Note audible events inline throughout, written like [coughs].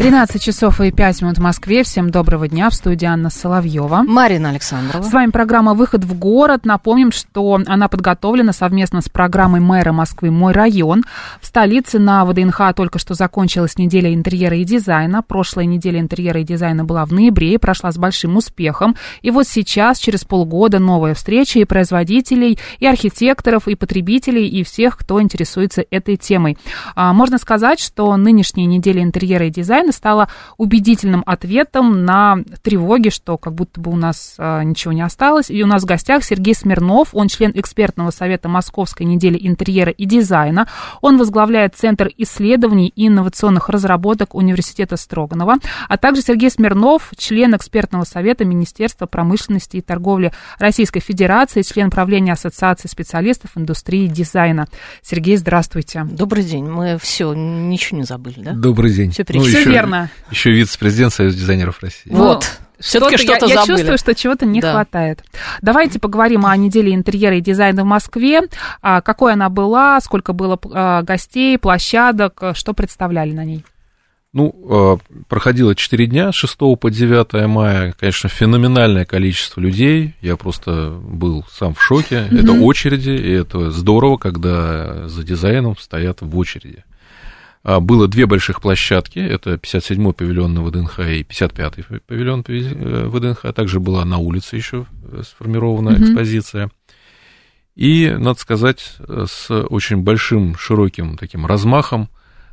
13 часов и 5 минут в Москве. Всем доброго дня. В студии Анна Соловьева. Марина Александрова. С вами программа «Выход в город». Напомним, что она подготовлена совместно с программой мэра Москвы «Мой район». В столице на ВДНХ только что закончилась неделя интерьера и дизайна. Прошлая неделя интерьера и дизайна была в ноябре и прошла с большим успехом. И вот сейчас, через полгода, новая встреча и производителей, и архитекторов, и потребителей, и всех, кто интересуется этой темой. А, можно сказать, что нынешняя неделя интерьера и дизайна Украины стала убедительным ответом на тревоги, что как будто бы у нас а, ничего не осталось. И у нас в гостях Сергей Смирнов, он член экспертного совета Московской недели интерьера и дизайна. Он возглавляет Центр исследований и инновационных разработок Университета Строганова, а также Сергей Смирнов, член экспертного совета Министерства промышленности и торговли Российской Федерации, член правления Ассоциации специалистов индустрии дизайна. Сергей, здравствуйте. Добрый день. Мы все, ничего не забыли, да? Добрый день. Все, ну, еще, верно. Еще вице-президент Союза дизайнеров России. Вот. Все-таки что-то, я, забыли. я чувствую, что чего-то не да. хватает. Давайте поговорим о неделе интерьера и дизайна в Москве. А, какой она была, сколько было а, гостей, площадок, что представляли на ней? Ну, а, проходило 4 дня, с 6 по 9 мая, конечно, феноменальное количество людей. Я просто был сам в шоке. Mm-hmm. Это очереди, и это здорово, когда за дизайном стоят в очереди. А, было две больших площадки, это 57-й павильон на ВДНХ и 55-й павильон э, ВДНХ, также была на улице еще э, сформирована mm-hmm. экспозиция. И, надо сказать, с очень большим, широким таким размахом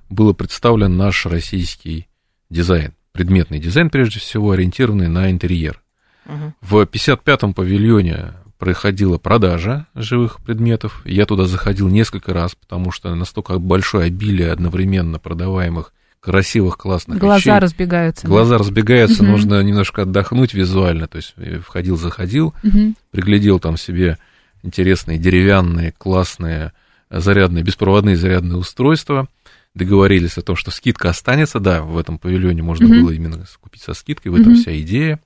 был представлен наш российский дизайн, предметный дизайн, прежде всего, ориентированный на интерьер. Uh-huh. В 55-м павильоне проходила продажа живых предметов. Я туда заходил несколько раз, потому что настолько большое обилие одновременно продаваемых красивых, классных Глаза вещей. разбегаются. Глаза да? разбегаются, угу. нужно немножко отдохнуть визуально. То есть входил, заходил, угу. приглядел там себе интересные деревянные, классные, зарядные, беспроводные зарядные устройства. Договорились о том, что скидка останется. Да, в этом павильоне можно угу. было именно купить со скидкой, в этом угу. вся идея.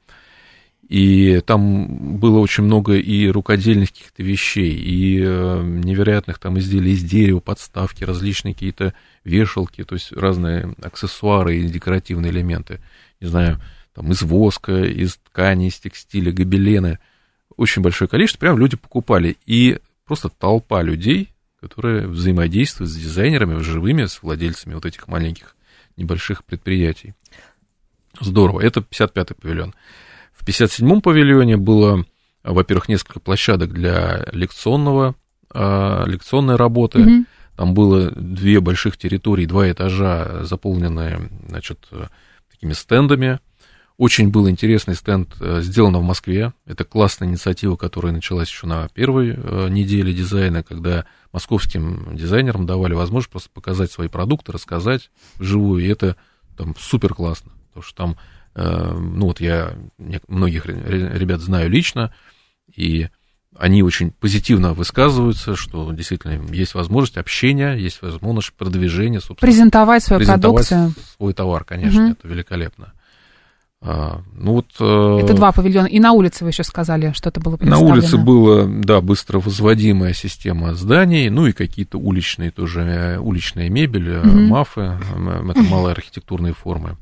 И там было очень много и рукодельных каких-то вещей, и э, невероятных там изделий из дерева, подставки, различные какие-то вешалки, то есть разные аксессуары и декоративные элементы. Не знаю, там из воска, из ткани, из текстиля, гобелены. Очень большое количество, прям люди покупали. И просто толпа людей, которые взаимодействуют с дизайнерами, живыми, с владельцами вот этих маленьких небольших предприятий. Здорово. Это 55-й павильон. В 57-м павильоне было, во-первых, несколько площадок для лекционного, э, лекционной работы. Mm-hmm. Там было две больших территории, два этажа, заполненные, значит, такими стендами. Очень был интересный стенд, э, сделан в Москве. Это классная инициатива, которая началась еще на первой э, неделе дизайна, когда московским дизайнерам давали возможность просто показать свои продукты, рассказать вживую. И это там супер классно, потому что там ну вот я многих ребят знаю лично, и они очень позитивно высказываются, что действительно есть возможность общения, есть возможность продвижения, собственно. Презентовать свою презентовать продукцию. свой товар, конечно, угу. это великолепно. А, ну вот, э, это два павильона. И на улице вы еще сказали, что это было. На улице была, да, быстро возводимая система зданий, ну и какие-то уличные тоже, э, уличная мебель, угу. мафы, это малые архитектурные формы.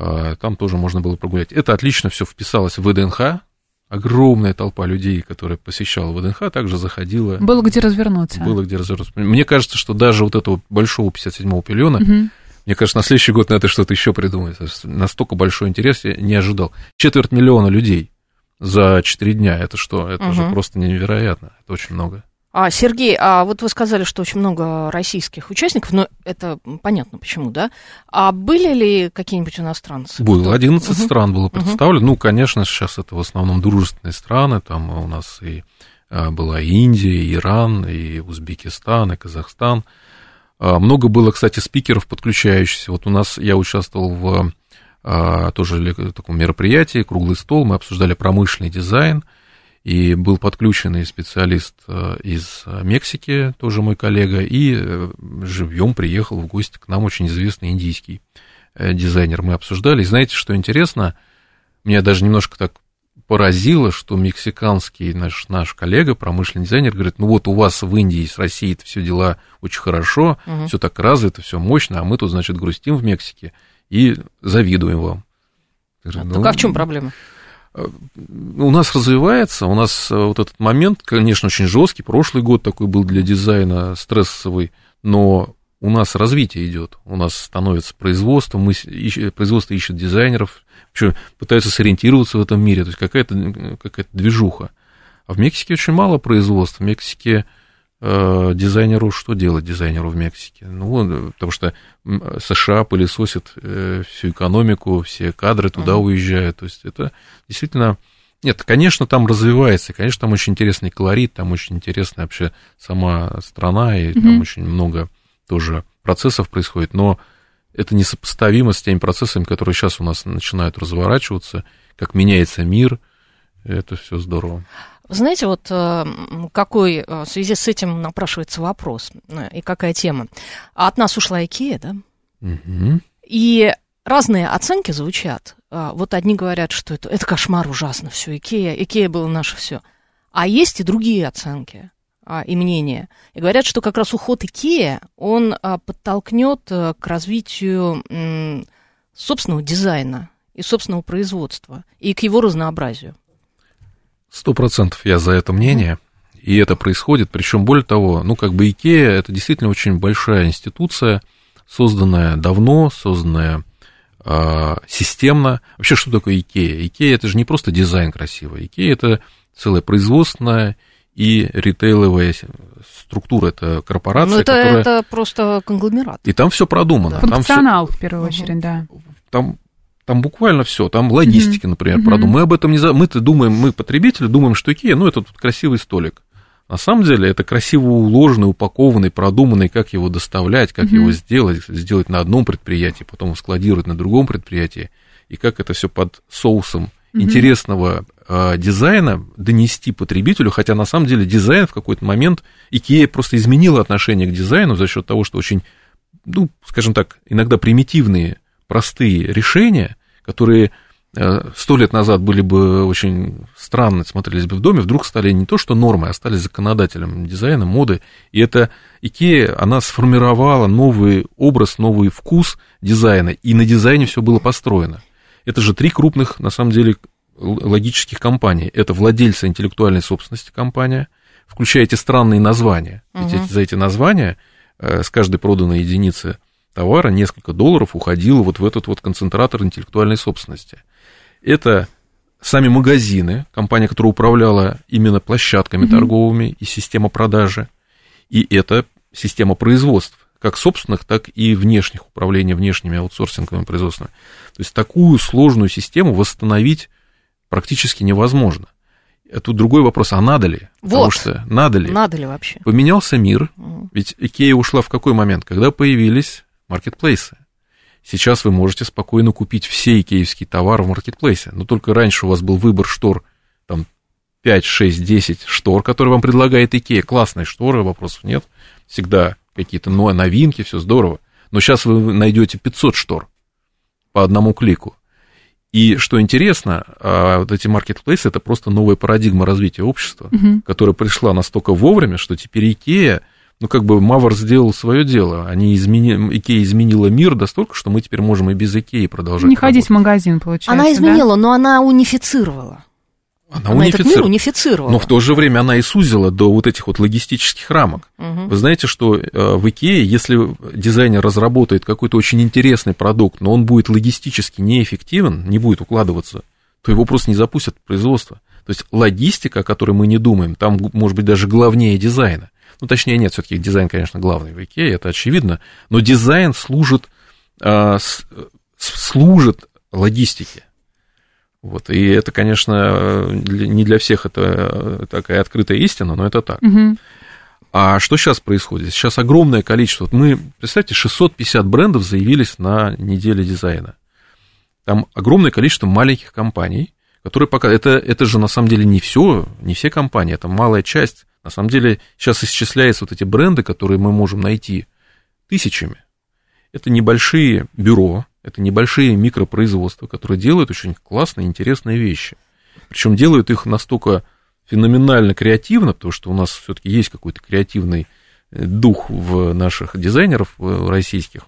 А, там тоже можно было прогулять. Это отлично все вписалось в ВДНХ. Огромная толпа людей, которая посещала ВДНХ, также заходила. Было где развернуться. Было где развернуться. Мне кажется, что даже вот этого большого 57-го пилона, угу. мне кажется, на следующий год надо что-то еще придумать. Настолько большой интерес я не ожидал. Четверть миллиона людей за 4 дня. Это что? Это угу. же просто невероятно. Это очень много. А, Сергей, а вот вы сказали, что очень много российских участников, но это понятно почему, да? А были ли какие-нибудь иностранцы? Было, 11 угу. стран было представлено. Угу. Ну, конечно, сейчас это в основном дружественные страны, там у нас и а, была и Индия, и Иран, и Узбекистан, и Казахстан. А, много было, кстати, спикеров подключающихся. Вот у нас я участвовал в а, тоже таком мероприятии, круглый стол, мы обсуждали промышленный дизайн, и был подключенный специалист из Мексики, тоже мой коллега, и э, живьем приехал в гости к нам очень известный индийский э, дизайнер. Мы обсуждали, и знаете, что интересно, меня даже немножко так поразило, что мексиканский наш, наш коллега, промышленный дизайнер, говорит, ну вот у вас в Индии с Россией это все дела очень хорошо, угу. все так развито, все мощно, а мы тут, значит, грустим в Мексике и завидуем вам. Говорю, ну, так а в чем проблема? Э, у нас развивается, у нас э, вот этот момент, конечно, очень жесткий, прошлый год такой был для дизайна стрессовый, но у нас развитие идет, у нас становится производство, мы производство ищет дизайнеров, вообще пытаются сориентироваться в этом мире, то есть какая-то какая движуха. А в Мексике очень мало производства. В Мексике дизайнеру что делать дизайнеру в Мексике? Ну, потому что США пылесосит э, всю экономику, все кадры туда uh-huh. уезжают. То есть это действительно... Нет, конечно, там развивается, конечно, там очень интересный колорит, там очень интересная вообще сама страна, и uh-huh. там очень много тоже процессов происходит, но это несопоставимо с теми процессами, которые сейчас у нас начинают разворачиваться, как меняется мир, это все здорово. Знаете, вот э, какой э, в связи с этим напрашивается вопрос э, и какая тема? От нас ушла Икея, да? Угу. И разные оценки звучат. Вот одни говорят, что это, это кошмар ужасно, все, Икея, Икея было наше все. А есть и другие оценки а, и мнения. И говорят, что как раз уход Икея, он а, подтолкнет а, к развитию собственного дизайна и собственного производства, и к его разнообразию. Сто процентов я за это мнение. И это происходит, причем более того, ну как бы Икея это действительно очень большая институция, созданная давно, созданная э, системно. Вообще, что такое Икея? Икея это же не просто дизайн красивый, Икея это целая производственная и ритейловая структура, это корпорация, ну, это, которая... это просто конгломерат. И там все продумано. Функционал, там всё... в первую очередь, да. Там, там буквально все, там логистики, mm-hmm. например, mm-hmm. продумано. Мы об этом не... Мы-то думаем, мы, потребители, думаем, что Икея, ну, это тут красивый столик. На самом деле это красиво уложенный, упакованный, продуманный, как его доставлять, как mm-hmm. его сделать, сделать на одном предприятии, потом складировать на другом предприятии, и как это все под соусом mm-hmm. интересного э, дизайна донести потребителю, хотя на самом деле дизайн в какой-то момент, Икея просто изменила отношение к дизайну за счет того, что очень, ну, скажем так, иногда примитивные, простые решения, которые э, сто лет назад были бы очень странно, смотрелись бы в доме, вдруг стали не то что нормой, а стали законодателем дизайна, моды. И это Икея, она сформировала новый образ, новый вкус дизайна, и на дизайне все было построено. Это же три крупных, на самом деле, логических компаний. Это владельцы интеллектуальной собственности компания, включая эти странные названия. Угу. Ведь эти, за эти названия э, с каждой проданной единицы товара несколько долларов уходило вот в этот вот концентратор интеллектуальной собственности. Это сами магазины, компания, которая управляла именно площадками угу. торговыми и система продажи, и это система производства как собственных, так и внешних, управления внешними аутсорсинговыми производствами. То есть такую сложную систему восстановить практически невозможно. Это другой вопрос, а надо ли? Вот. Потому что надо ли? Надо ли вообще? Поменялся мир, ведь Икея ушла в какой момент? Когда появились маркетплейсы. Сейчас вы можете спокойно купить все икеевские товары в маркетплейсе, но только раньше у вас был выбор штор, там 5, 6, 10 штор, которые вам предлагает Икея. Классные шторы, вопросов нет. Всегда какие-то новинки, все здорово. Но сейчас вы найдете 500 штор по одному клику. И что интересно, а, вот эти маркетплейсы это просто новая парадигма развития общества, угу. которая пришла настолько вовремя, что теперь Икея, ну как бы Мавр сделал свое дело, они измени... Икея изменила мир настолько, что мы теперь можем и без Икеи продолжать. Не ходить в магазин, получается. Она изменила, да? но она унифицировала. Она, она унифици... этот мир унифицировала. Но в то же время она и сузила до вот этих вот логистических рамок. Угу. Вы знаете, что э, в Икее, если дизайнер разработает какой-то очень интересный продукт, но он будет логистически неэффективен, не будет укладываться, то его просто не запустят в производство. То есть логистика, о которой мы не думаем, там может быть даже главнее дизайна. Ну, точнее, нет, все-таки дизайн, конечно, главный в Икее, это очевидно, но дизайн служит, э, служит логистике. Вот, и это, конечно, не для всех это такая открытая истина, но это так. Угу. А что сейчас происходит? Сейчас огромное количество. Вот мы, представьте, 650 брендов заявились на неделе дизайна. Там огромное количество маленьких компаний, которые пока... Это, это же на самом деле не все, не все компании, это малая часть. На самом деле сейчас исчисляются вот эти бренды, которые мы можем найти тысячами. Это небольшие бюро, это небольшие микропроизводства, которые делают очень классные, интересные вещи. Причем делают их настолько феноменально креативно, потому что у нас все-таки есть какой-то креативный э, дух в наших дизайнеров российских,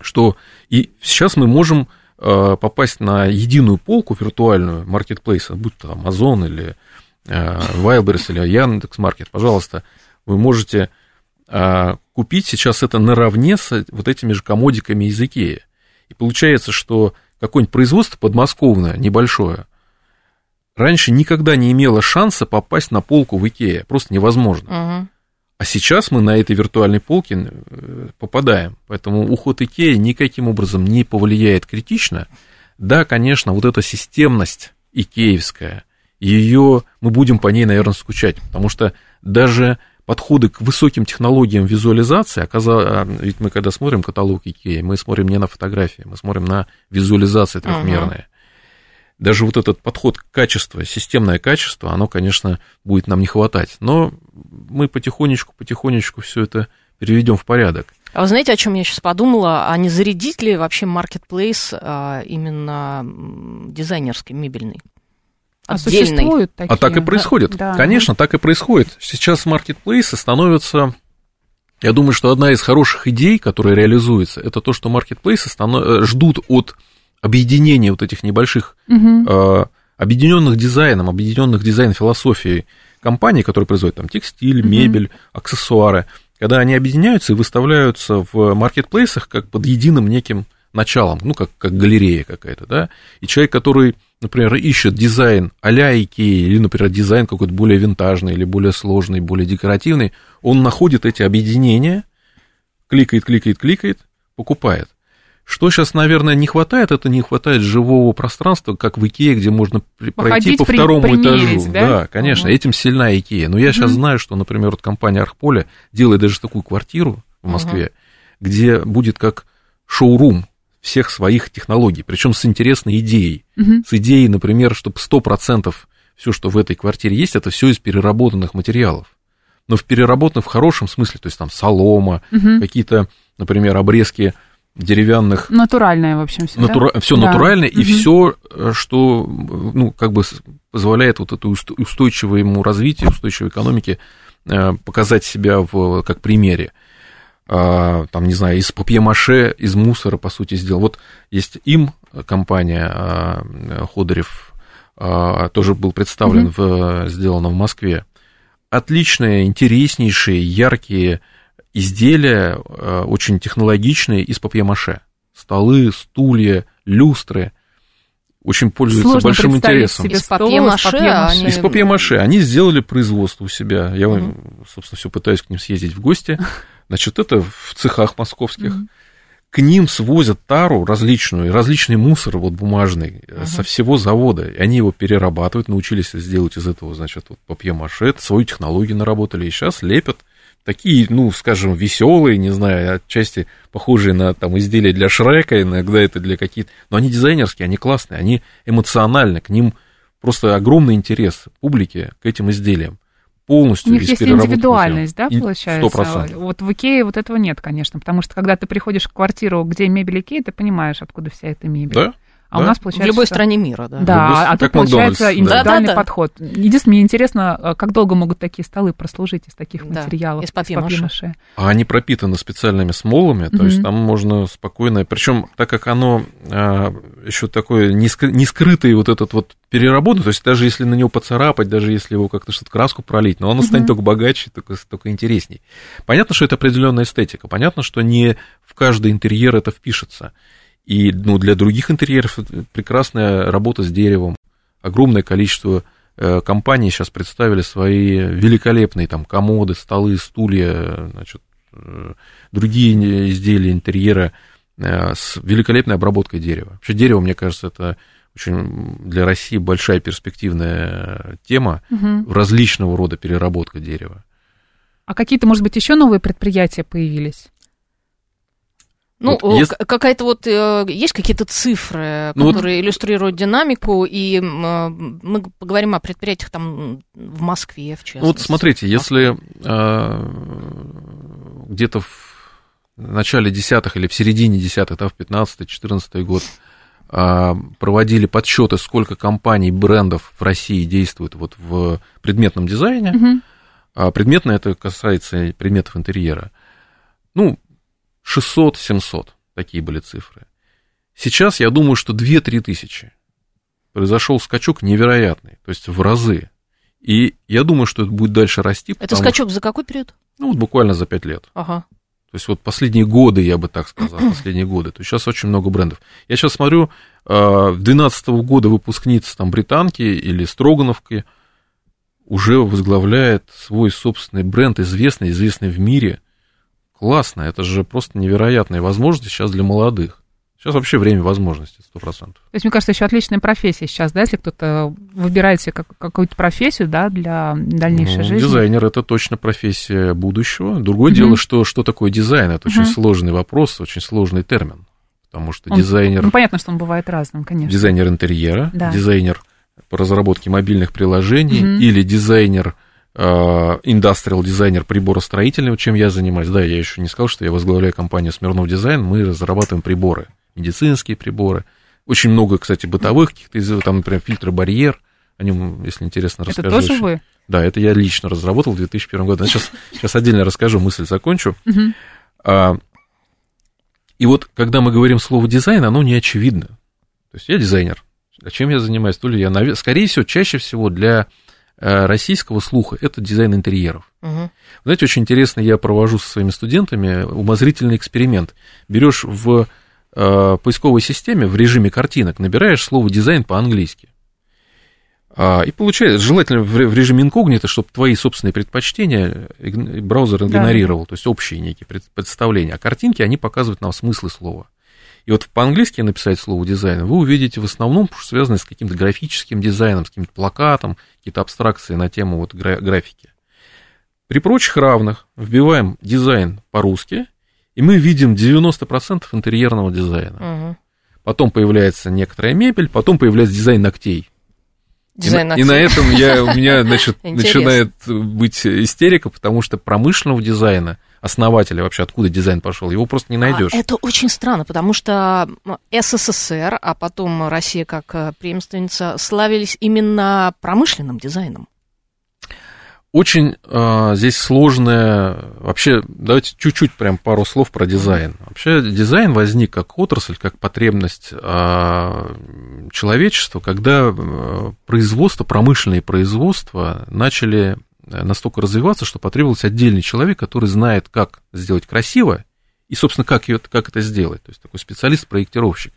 что и сейчас мы можем э, попасть на единую полку виртуальную маркетплейса, будь то Amazon или э, Wildberries или Яндекс.Маркет, пожалуйста, вы можете купить сейчас это наравне с вот этими же комодиками из Икеи. И получается, что какое-нибудь производство подмосковное, небольшое, раньше никогда не имело шанса попасть на полку в Икее. Просто невозможно. Угу. А сейчас мы на этой виртуальной полке э, попадаем. Поэтому уход Икеи никаким образом не повлияет критично. Да, конечно, вот эта системность икеевская, ее мы будем по ней, наверное, скучать, потому что даже подходы к высоким технологиям визуализации, оказалось, а, ведь мы когда смотрим каталог Икеи, мы смотрим не на фотографии, мы смотрим на визуализации трехмерные. Uh-huh. Даже вот этот подход к качеству, системное качество, оно, конечно, будет нам не хватать. Но мы потихонечку, потихонечку все это переведем в порядок. А вы знаете, о чем я сейчас подумала? А не зарядить ли вообще маркетплейс именно дизайнерской, мебельный? А существуют такие? А так и происходит. Да. Конечно, так и происходит. Сейчас маркетплейсы становятся... Я думаю, что одна из хороших идей, которая реализуется, это то, что маркетплейсы станов... Э, ждут от объединения вот этих небольших, угу. э, объединенных дизайном, объединенных дизайн-философией компаний, которые производят там текстиль, угу. мебель, аксессуары, когда они объединяются и выставляются в маркетплейсах как под единым неким началом, ну, как, как галерея какая-то, да, и человек, который например, ищет дизайн а-ля Икеи, или, например, дизайн какой-то более винтажный, или более сложный, более декоративный, он находит эти объединения, кликает, кликает, кликает, покупает. Что сейчас, наверное, не хватает, это не хватает живого пространства, как в Икее, где можно Походить, пройти по второму этажу. Да? да, конечно, угу. этим сильна Икея. Но я угу. сейчас знаю, что, например, вот компания Архполя делает даже такую квартиру в Москве, угу. где будет как шоурум всех своих технологий, причем с интересной идеей. Угу. С идеей, например, чтобы 100% все, что в этой квартире есть, это все из переработанных материалов. Но в переработанных в хорошем смысле, то есть там солома, угу. какие-то, например, обрезки деревянных. Натуральное, в общем, все. Натура... Да? Все да. натуральное, угу. и все, что, ну, как бы позволяет вот это устойчивому развитию, устойчивой экономике э, показать себя в, как примере. А, там, не знаю, из папье-маше, из мусора, по сути, сделал. Вот есть им компания а, Ходорев, а, тоже был представлен, mm-hmm. в, сделано в Москве. Отличные, интереснейшие, яркие изделия, очень технологичные, из папье-маше. Столы, стулья, люстры – очень пользуются Сложно большим интересом. Себе из папье-маше, они... Из папье-маше. Они сделали производство у себя. Я, mm-hmm. собственно, все пытаюсь к ним съездить в гости. [laughs] Значит, это в цехах московских. Mm-hmm. К ним свозят тару различную, различный мусор вот бумажный uh-huh. со всего завода. И они его перерабатывают, научились сделать из этого, значит, вот папье-маше, свою технологию наработали, и сейчас лепят такие, ну, скажем, веселые, не знаю, отчасти похожие на там изделия для Шрека, иногда это для каких-то... Но они дизайнерские, они классные, они эмоциональны, к ним просто огромный интерес публики к этим изделиям полностью У них есть индивидуальность, да, получается? 100%. Вот в Икее вот этого нет, конечно, потому что когда ты приходишь в квартиру, где мебель Икеи, ты понимаешь, откуда вся эта мебель. Да, а да? у нас получается... В любой что... стране мира, да. Да, любой... а тут получается индивидуальный да. подход. Единственное, мне интересно, а как долго могут такие столы прослужить из таких да. материалов? Из папье-маше. А они пропитаны специальными смолами, то mm-hmm. есть там можно спокойно... Причем, так как оно а, еще такое не, не скрытый вот этот вот переработан, то есть даже если на него поцарапать, даже если его как-то что-то краску пролить, но он mm-hmm. станет только богаче, только, только интересней. Понятно, что это определенная эстетика, понятно, что не в каждый интерьер это впишется. И ну, для других интерьеров прекрасная работа с деревом. Огромное количество э, компаний сейчас представили свои великолепные там комоды, столы, стулья, значит, э, другие изделия интерьера э, с великолепной обработкой дерева. Вообще дерево, мне кажется, это очень для России большая перспективная тема угу. различного рода переработка дерева. А какие-то, может быть, еще новые предприятия появились? Ну, вот если... какая-то вот, э, есть какие-то цифры, ну, которые вот... иллюстрируют динамику, и мы поговорим о предприятиях там в Москве, в частности. Ну, вот смотрите, если э, где-то в начале десятых или в середине десятых, да, в 15-14 год э, проводили подсчеты, сколько компаний, брендов в России действуют вот в предметном дизайне, угу. а предметно это касается предметов интерьера, ну, 600-700, такие были цифры. Сейчас я думаю, что 2-3 тысячи. Произошел скачок невероятный, то есть в разы. И я думаю, что это будет дальше расти. Это скачок что, за какой период? Ну, вот буквально за 5 лет. Ага. То есть вот последние годы, я бы так сказал, [clears throat] последние годы. То есть сейчас очень много брендов. Я сейчас смотрю, 12 -го года выпускница там британки или Строгановки уже возглавляет свой собственный бренд, известный, известный в мире. Классно, это же просто невероятные возможности сейчас для молодых. Сейчас вообще время возможностей, сто процентов. То есть, мне кажется, еще отличная профессия сейчас, да, если кто-то выбирает себе как, какую-то профессию, да, для дальнейшей ну, жизни. Дизайнер – это точно профессия будущего. Другое mm-hmm. дело, что, что такое дизайн? Это mm-hmm. очень сложный вопрос, очень сложный термин. Потому что он, дизайнер... Ну, понятно, что он бывает разным, конечно. Дизайнер интерьера, да. дизайнер по разработке мобильных приложений mm-hmm. или дизайнер индастриал дизайнер приборостроительного, чем я занимаюсь. Да, я еще не сказал, что я возглавляю компанию Смирнов Дизайн. Мы разрабатываем приборы, медицинские приборы. Очень много, кстати, бытовых каких-то, там, например, фильтры барьер. О нем, если интересно, расскажу. Это тоже очень. вы? Да, это я лично разработал в 2001 году. Сейчас, сейчас отдельно расскажу, мысль закончу. А, и вот, когда мы говорим слово дизайн, оно не очевидно. То есть я дизайнер. А чем я занимаюсь? То ли я, скорее всего, чаще всего для Э, российского слуха это дизайн интерьеров. Угу. Знаете, очень интересно, я провожу со своими студентами умозрительный эксперимент. Берешь в э, поисковой системе в режиме картинок, набираешь слово дизайн по-английски. А, и получается, желательно в режиме инкогнито, чтобы твои собственные предпочтения браузер игнорировал, да. то есть общие некие представления. А картинки, они показывают нам смыслы слова. И вот по-английски написать слово дизайн вы увидите в основном связанное с каким-то графическим дизайном, с каким-то плакатом, какие-то абстракции на тему вот графики. При прочих равных вбиваем дизайн по-русски, и мы видим 90% интерьерного дизайна. Угу. Потом появляется некоторая мебель, потом появляется дизайн ногтей. Дизайн и, и на этом я, у меня [laughs] значит, начинает быть истерика, потому что промышленного дизайна основателя вообще, откуда дизайн пошел, его просто не найдешь. А, это очень странно, потому что СССР, а потом Россия как э, преемственница, славились именно промышленным дизайном. Очень э, здесь сложное, вообще, давайте чуть-чуть прям пару слов про дизайн. Вообще дизайн возник как отрасль, как потребность э, человечества, когда э, производство, промышленные производства начали настолько развиваться, что потребовался отдельный человек, который знает, как сделать красиво и, собственно, как, ее, как это сделать. То есть такой специалист-проектировщик.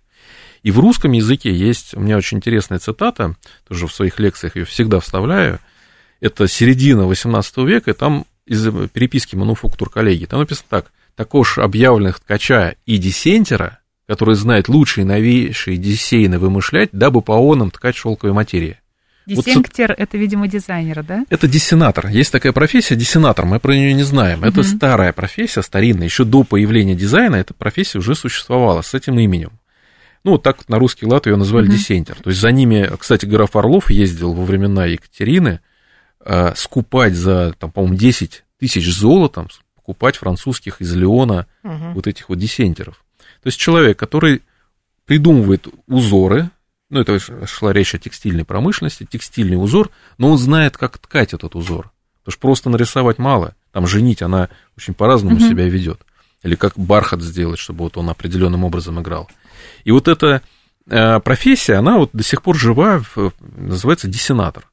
И в русском языке есть у меня очень интересная цитата, тоже в своих лекциях ее всегда вставляю. Это середина 18 века, и там из переписки мануфактур коллеги, там написано так. Також объявленных ткача и десентера, который знает лучшие новейшие десейны вымышлять, дабы по онам ткать шелковой материи. Десенктер вот, это, видимо, дизайнер, да? Это десенатор. Есть такая профессия, десенатор, мы про нее не знаем. Это угу. старая профессия, старинная. Еще до появления дизайна эта профессия уже существовала с этим именем. Ну, вот так на русский лад ее назвали угу. десентер. То есть за ними, кстати, граф Орлов ездил во времена Екатерины э, скупать за, там, по-моему, 10 тысяч золотом, покупать французских из Леона угу. вот этих вот десентеров. То есть человек, который придумывает узоры, ну, это шла речь о текстильной промышленности, текстильный узор, но он знает, как ткать этот узор. Потому что просто нарисовать мало. Там женить она очень по-разному mm-hmm. себя ведет. Или как бархат сделать, чтобы вот он определенным образом играл. И вот эта э, профессия, она вот до сих пор жива, называется десенатор.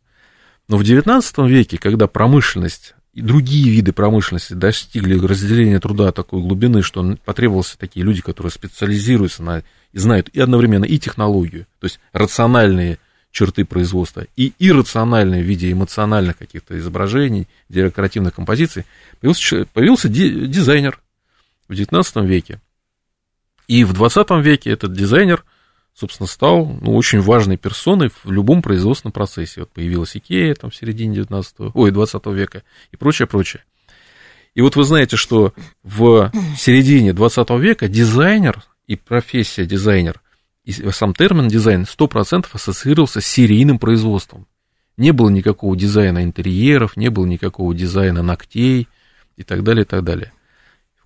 Но в XIX веке, когда промышленность и другие виды промышленности достигли разделения труда такой глубины, что потребовались такие люди, которые специализируются на и знают и одновременно и технологию, то есть рациональные черты производства, и иррациональные в виде эмоциональных каких-то изображений, декоративных композиций, появился, появился дизайнер в XIX веке. И в XX веке этот дизайнер собственно, стал ну, очень важной персоной в любом производственном процессе. Вот появилась Икея там, в середине 19 ой, 20 века и прочее, прочее. И вот вы знаете, что в середине 20 века дизайнер и профессия дизайнер, и сам термин дизайн 100% ассоциировался с серийным производством. Не было никакого дизайна интерьеров, не было никакого дизайна ногтей и так далее, и так далее.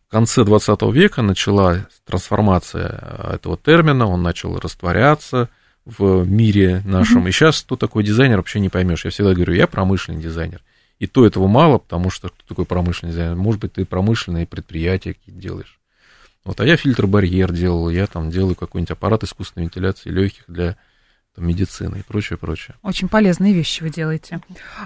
В конце 20 века начала трансформация этого термина, он начал растворяться в мире нашем. Mm-hmm. И сейчас кто такой дизайнер, вообще не поймешь. Я всегда говорю, я промышленный дизайнер. И то этого мало, потому что кто такой промышленный дизайнер? Может быть, ты промышленные предприятия какие-то делаешь. Вот, а я фильтр-барьер делал, я там делаю какой-нибудь аппарат искусственной вентиляции легких для там, медицины и прочее, прочее. Очень полезные вещи вы делаете.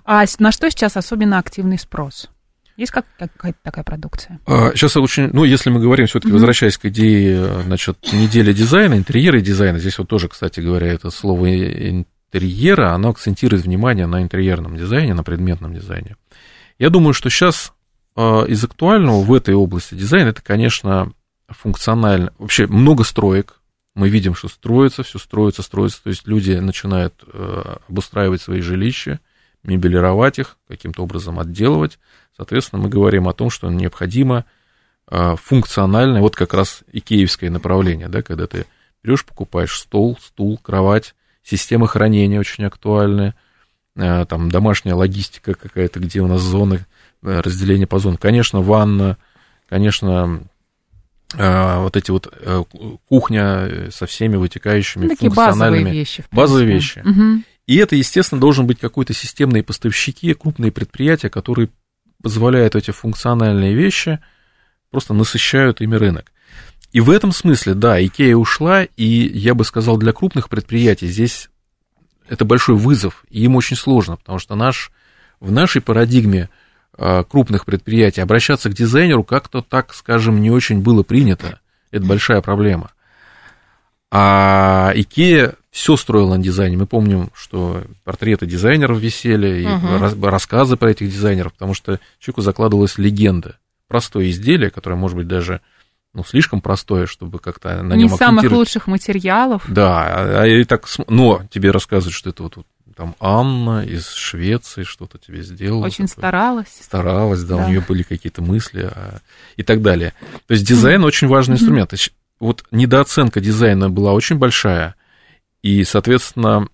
А на что сейчас особенно активный спрос? Есть как, какая-то такая продукция? А, сейчас очень, ну, если мы говорим, все-таки mm-hmm. возвращаясь к идее, значит, недели дизайна, интерьера и дизайна, здесь вот тоже, кстати говоря, это слово интерьера, оно акцентирует внимание на интерьерном дизайне, на предметном дизайне. Я думаю, что сейчас а, из актуального в этой области дизайна это, конечно, функционально. Вообще много строек. Мы видим, что строится, все строится, строится. То есть люди начинают э, обустраивать свои жилища, мебелировать их, каким-то образом отделывать. Соответственно, мы говорим о том, что необходимо а, функциональное, вот как раз икеевское направление, да, когда ты берешь, покупаешь стол, стул, кровать, система хранения очень актуальная, а, там домашняя логистика какая-то, где у нас зоны, э, разделение по зонам. Конечно, ванна, конечно, вот эти вот э, кухня со всеми вытекающими Такие функциональными... базовые вещи. Базовые вещи. Угу. И это, естественно, должен быть какой-то системные поставщики, крупные предприятия, которые позволяют эти функциональные вещи, просто насыщают ими рынок. И в этом смысле, да, Икея ушла, и я бы сказал, для крупных предприятий здесь это большой вызов, и им очень сложно, потому что наш, в нашей парадигме а, крупных предприятий обращаться к дизайнеру как-то так, скажем, не очень было принято. Это большая проблема. А Икея все строила на дизайне. Мы помним, что портреты дизайнеров висели, и uh-huh. рассказы про этих дизайнеров, потому что человеку закладывалась легенда. Простое изделие, которое, может быть, даже ну, слишком простое, чтобы как-то на нем Не самых лучших материалов. Да, а, а и так, но тебе рассказывают, что это вот, вот там Анна из Швеции что-то тебе сделала. Очень такое. старалась. Старалась, да, да, у нее были какие-то мысли а, и так далее. То есть дизайн очень важный инструмент. Вот недооценка дизайна была очень большая, и, соответственно,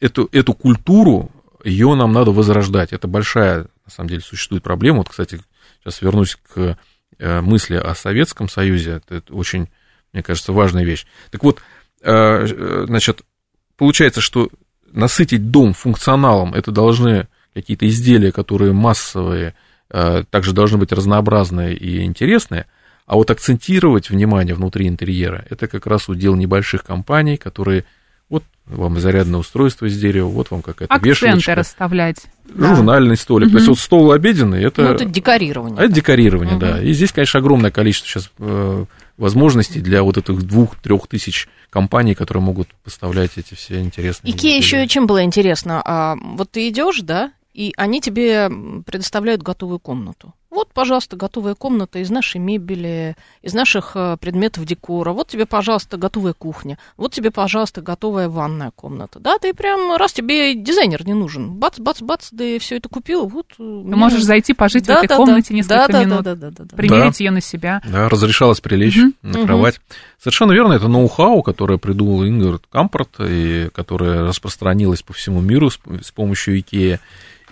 эту, эту культуру, ее нам надо возрождать. Это большая, на самом деле, существует проблема. Вот, кстати, сейчас вернусь к э, мысли о Советском Союзе. Это очень, мне кажется, важная вещь. Так вот, э, э, значит, получается, что насытить дом функционалом, это должны какие-то изделия, которые массовые, также должны быть разнообразные и интересные, а вот акцентировать внимание внутри интерьера, это как раз удел небольших компаний, которые вот вам зарядное устройство из дерева, вот вам какая-то Акценты вешалочка. расставлять. Журнальный да. столик. Угу. То есть вот стол обеденный, это... Ну, это декорирование. А это декорирование, угу. да. И здесь, конечно, огромное количество сейчас э, возможностей для вот этих двух-трех тысяч компаний, которые могут поставлять эти все интересные... Икея еще чем было интересно? А, вот ты идешь, да, и они тебе предоставляют готовую комнату. Вот, пожалуйста, готовая комната из нашей мебели, из наших э, предметов декора. Вот тебе, пожалуйста, готовая кухня. Вот тебе, пожалуйста, готовая ванная комната. Да, ты прям, раз тебе дизайнер не нужен, бац, бац, бац, ты все это купил, вот. Ты меня... можешь зайти пожить да, в этой да, комнате да, несколько да, минут, да, да, да, да, примерить да. ее на себя. Да, разрешалось прилечь угу. на кровать. Угу. Совершенно верно, это ноу-хау, которое придумал Ингвард Кампорт, и которое распространилось по всему миру с, с помощью Икеи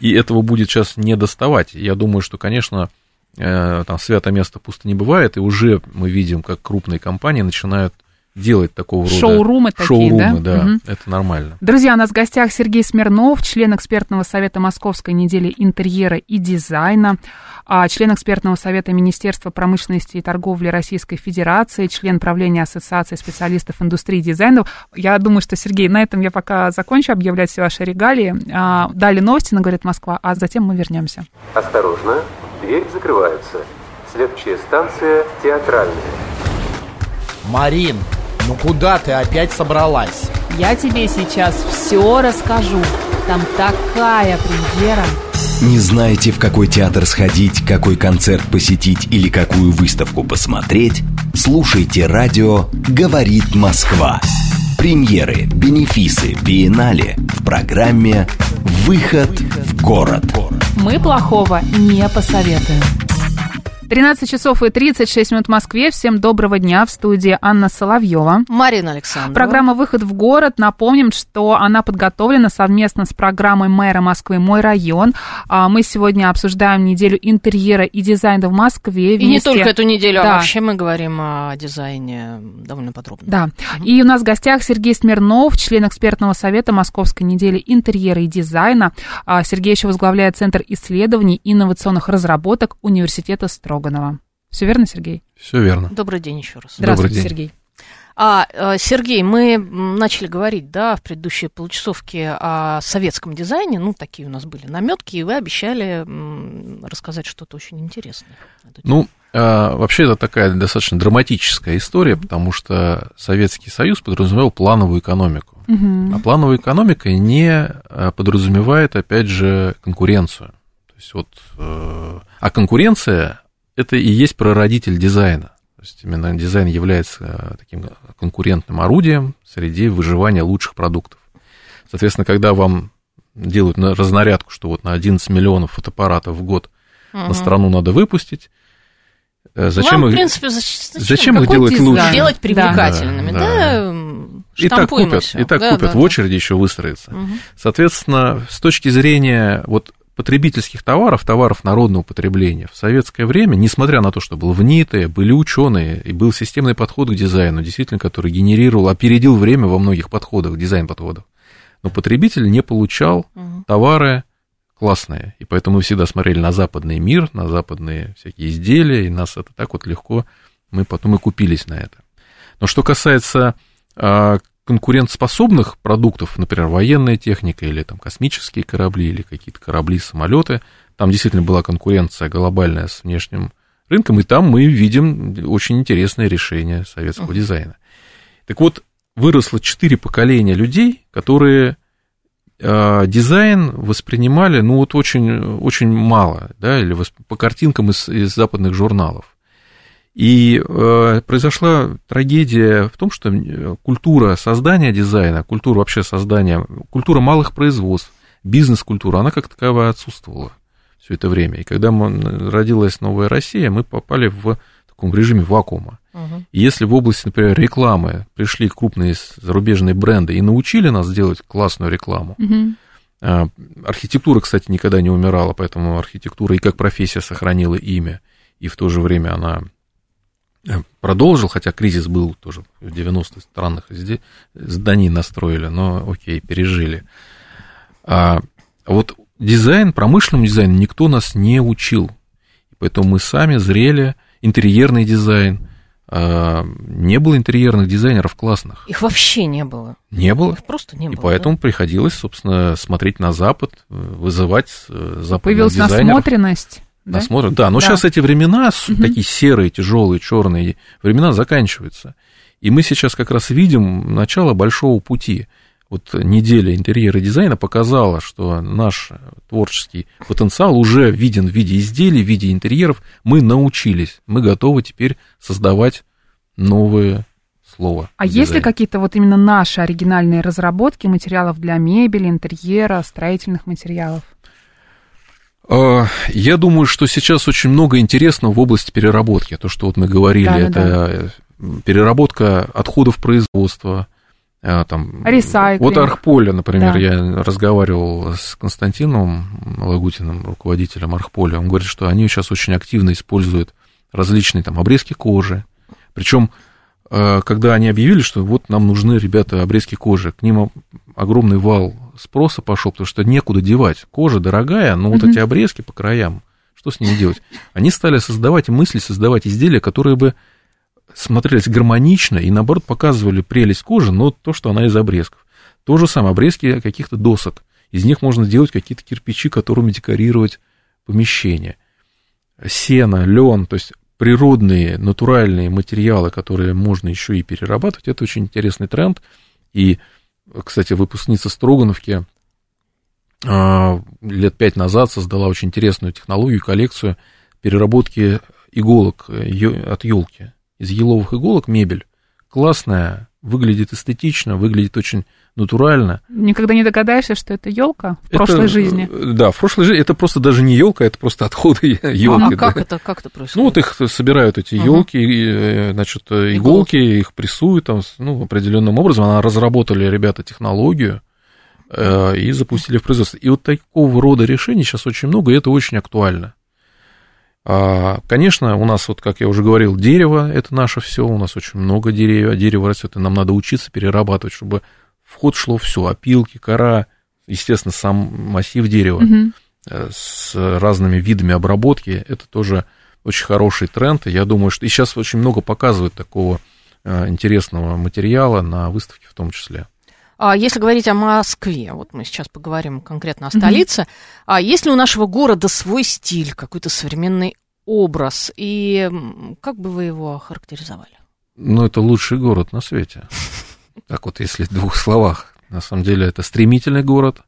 и этого будет сейчас не доставать. Я думаю, что, конечно, э, там свято место пусто не бывает, и уже мы видим, как крупные компании начинают делать такого рода шоурумы такие, шоурумы, да? да, угу. это нормально. Друзья, у нас в гостях Сергей Смирнов, член экспертного совета Московской недели интерьера и дизайна, а, член экспертного совета Министерства промышленности и торговли Российской Федерации, член правления Ассоциации специалистов индустрии дизайна. Я думаю, что, Сергей, на этом я пока закончу объявлять все ваши регалии. А, дали новости на «Говорит Москва», а затем мы вернемся. Осторожно, дверь закрывается. Следующая станция театральная. Марин, ну куда ты опять собралась? Я тебе сейчас все расскажу. Там такая премьера. Не знаете, в какой театр сходить, какой концерт посетить или какую выставку посмотреть? Слушайте радио «Говорит Москва». Премьеры, бенефисы, биеннале в программе «Выход в город». Мы плохого не посоветуем. 13 часов и 36 минут в Москве. Всем доброго дня. В студии Анна Соловьева. Марина Александровна. Программа «Выход в город». Напомним, что она подготовлена совместно с программой мэра Москвы «Мой район». А Мы сегодня обсуждаем неделю интерьера и дизайна в Москве. И не вместе- только эту неделю, Да. а вообще мы говорим о дизайне довольно подробно. Да. И у нас в гостях Сергей Смирнов, член экспертного совета Московской недели интерьера и дизайна. А Сергей еще возглавляет Центр исследований и инновационных разработок Университета Строганова. Все верно, Сергей? Все верно. Добрый день еще раз. Здравствуйте, день. Сергей. А, э, Сергей, мы начали говорить, да, в предыдущей получасовке о советском дизайне, ну, такие у нас были наметки, и вы обещали рассказать что-то очень интересное. Ну, а, вообще это такая достаточно драматическая история, потому что Советский Союз подразумевал плановую экономику. А плановая экономика не а, подразумевает, опять же, конкуренцию. То есть вот, э, а конкуренция это и есть прародитель дизайна. То есть именно дизайн является э, таким конкурентным орудием среди выживания лучших продуктов. Соответственно, когда вам делают на разнарядку, что вот на 11 миллионов фотоаппаратов в год на Мгм. страну надо выпустить, э, зачем Вам, в их- принципе, зач- зачем их делать дизайн? лучше? Делать привлекательными, Да, да, да. И так купят, и так Да, купят, да, в да. очереди еще выстроятся. Мгм. Соответственно, с точки зрения вот потребительских товаров, товаров народного потребления. В советское время, несмотря на то, что был в НИТе, были ученые, и был системный подход к дизайну, действительно, который генерировал, опередил время во многих подходах, дизайн-подходах, но потребитель не получал товары классные, и поэтому мы всегда смотрели на западный мир, на западные всякие изделия, и нас это так вот легко, мы потом и купились на это. Но что касается а, конкурентоспособных продуктов, например, военная техника или там космические корабли или какие-то корабли, самолеты, там действительно была конкуренция глобальная с внешним рынком, и там мы видим очень интересные решения советского дизайна. Так вот, выросло четыре поколения людей, которые э, дизайн воспринимали, ну, вот очень, очень мало, да, или восп- по картинкам из, из западных журналов. И э, произошла трагедия в том, что э, культура создания дизайна, культура вообще создания, культура малых производств, бизнес-культура, она как таковая отсутствовала все это время. И когда мы- родилась новая Россия, мы попали в таком режиме вакуума. И Если в области, например, рекламы пришли крупные зарубежные бренды и научили нас делать классную рекламу, а, Архитектура, кстати, никогда не умирала, поэтому архитектура и как профессия сохранила имя, и в то же время она продолжил, хотя кризис был тоже в 90-х странных изде- зданий настроили, но окей, пережили. А вот дизайн, промышленному дизайну никто нас не учил, и поэтому мы сами зрели интерьерный дизайн, а, не было интерьерных дизайнеров классных, Их вообще не было. не было. Их просто не И было. поэтому приходилось, собственно, смотреть на Запад, вызывать э, западных Появилась дизайнеров. насмотренность. Да? Насмотрен- Да, но Да. сейчас эти времена, Мгм. такие серые, тяжелые, черные времена заканчиваются. И мы сейчас как раз видим начало большого пути. Вот неделя интерьера и дизайна показала, что наш творческий потенциал уже виден в виде изделий, в виде интерьеров. Мы научились, мы готовы теперь создавать новые слова. А есть ли какие-то вот именно наши оригинальные разработки материалов для мебели, интерьера, строительных материалов? А, Я думаю, что сейчас очень много интересного в области переработки. То, что вот мы говорили, Да-да-да. это э, переработка отходов производства. а, Там. Вот Архполя, например, Да. я разговаривал с Константином Лагутиным, руководителем Архполя. Он говорит, что они сейчас очень активно используют различные там обрезки кожи. Причем, когда они объявили, что вот нам нужны, ребята, обрезки кожи, к ним огромный вал спроса пошел, потому что некуда девать. Кожа дорогая, но вот эти обрезки по краям, что с ними делать? Они стали создавать мысли, создавать изделия, которые бы смотрелись гармонично и, наоборот, показывали прелесть кожи, но то, что она из обрезков. То же самое, обрезки каких-то досок. Из них можно сделать какие-то кирпичи, которыми декорировать помещение. Сено, лен, то есть природные, натуральные материалы, которые можно еще и перерабатывать, это очень интересный тренд. И, кстати, выпускница Строгановки а, лет пять назад создала очень интересную технологию, коллекцию переработки иголок э, от елки. Из еловых иголок мебель. Классная, выглядит эстетично, выглядит очень натурально. Никогда не догадаешься, что это елка в прошлой Это, жизни. э, Да, в прошлой жизни это просто даже не елка, это просто отходы [laughs] елки. А как это, как это происходит? Ну, вот их собирают, эти елки, значит, э, иголки, их прессуют там, ну, определенным образом. Она разработали ребята технологию э, и запустили в производство. И вот такого рода решений сейчас очень много, и это очень актуально. А, Конечно, у нас, вот как я уже говорил, дерево – это наше все, у нас очень много дерева, дерево растет, и нам надо учиться перерабатывать, чтобы в ход шло все, опилки, кора, естественно, сам массив дерева э, с разными видами обработки, это тоже очень хороший тренд, я думаю, что и сейчас очень много показывают такого э, интересного материала на выставке в том числе. А если говорить о Москве, вот мы сейчас поговорим конкретно о столице, а есть ли у нашего города свой стиль, какой-то современный образ, и как бы вы его характеризовали? Ну, это лучший город на свете. [laughs] Так вот, если в двух словах. На самом деле, это стремительный город,